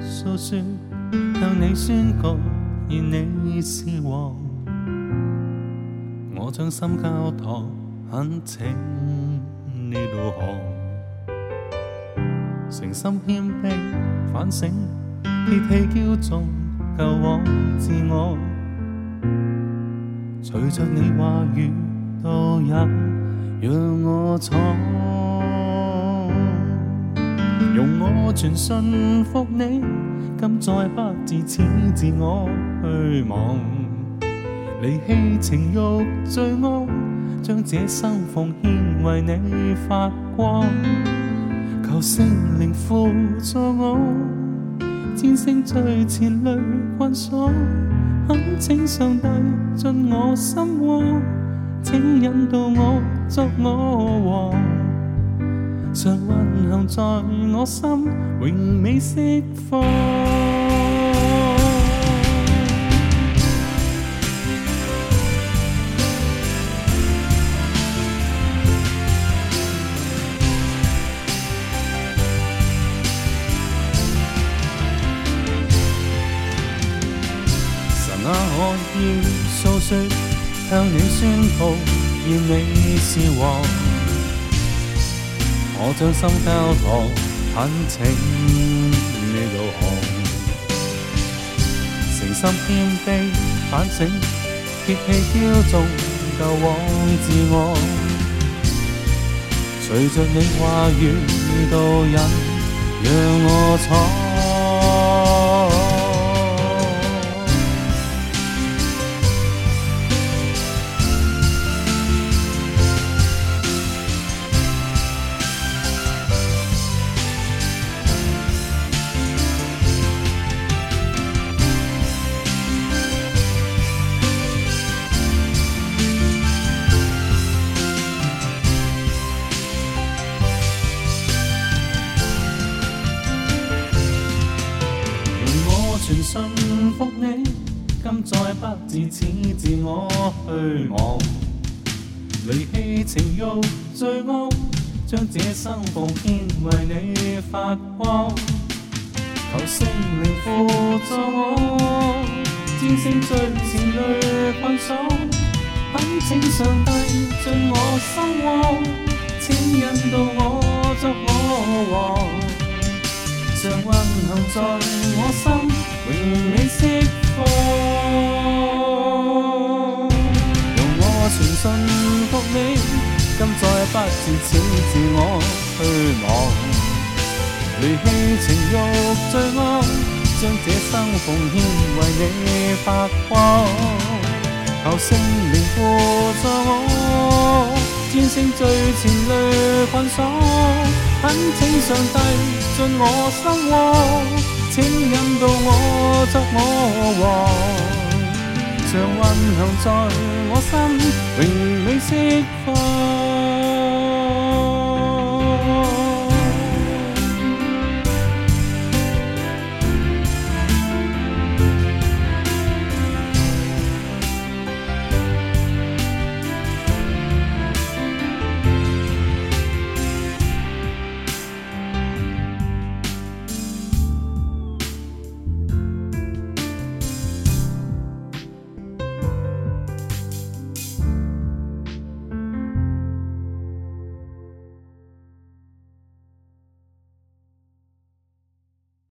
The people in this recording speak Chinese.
诉说，向你宣告，愿你是王。我将心交托，恳请你导航。诚心谦卑，反省，撇弃骄纵，旧往自我。随着你话语导引，让我闯。用我全信服你，今再不自此自我虚妄，离弃情欲罪恶，将这生奉献为你发光。求圣灵辅助我，战胜最前累困锁。恳请上帝进我心窝，请引导我作我王。常运行在我心，永未释放。神啊，我要诉说，向你宣告，愿你是王。我将心交托，恳请你导航。诚心谦卑，反省，撇弃骄纵，旧往自我。随着你话语导引，让我闯。全信服你，今再不自此自我虚妄，离弃情欲罪恶，将这生奉献为你发光。求圣灵辅助我，战胜最前累困锁。恳请上帝进我心窝，请引导我作我王，常运行在我心。永你释放，用我全信服你，今再不自此自我虚妄，离弃情欲罪恶，将这生奉献为你发光，求圣灵辅助我，战胜最前累困锁，恳请上帝进我心窝。请引导我作我王，常运行在我心，永未释放。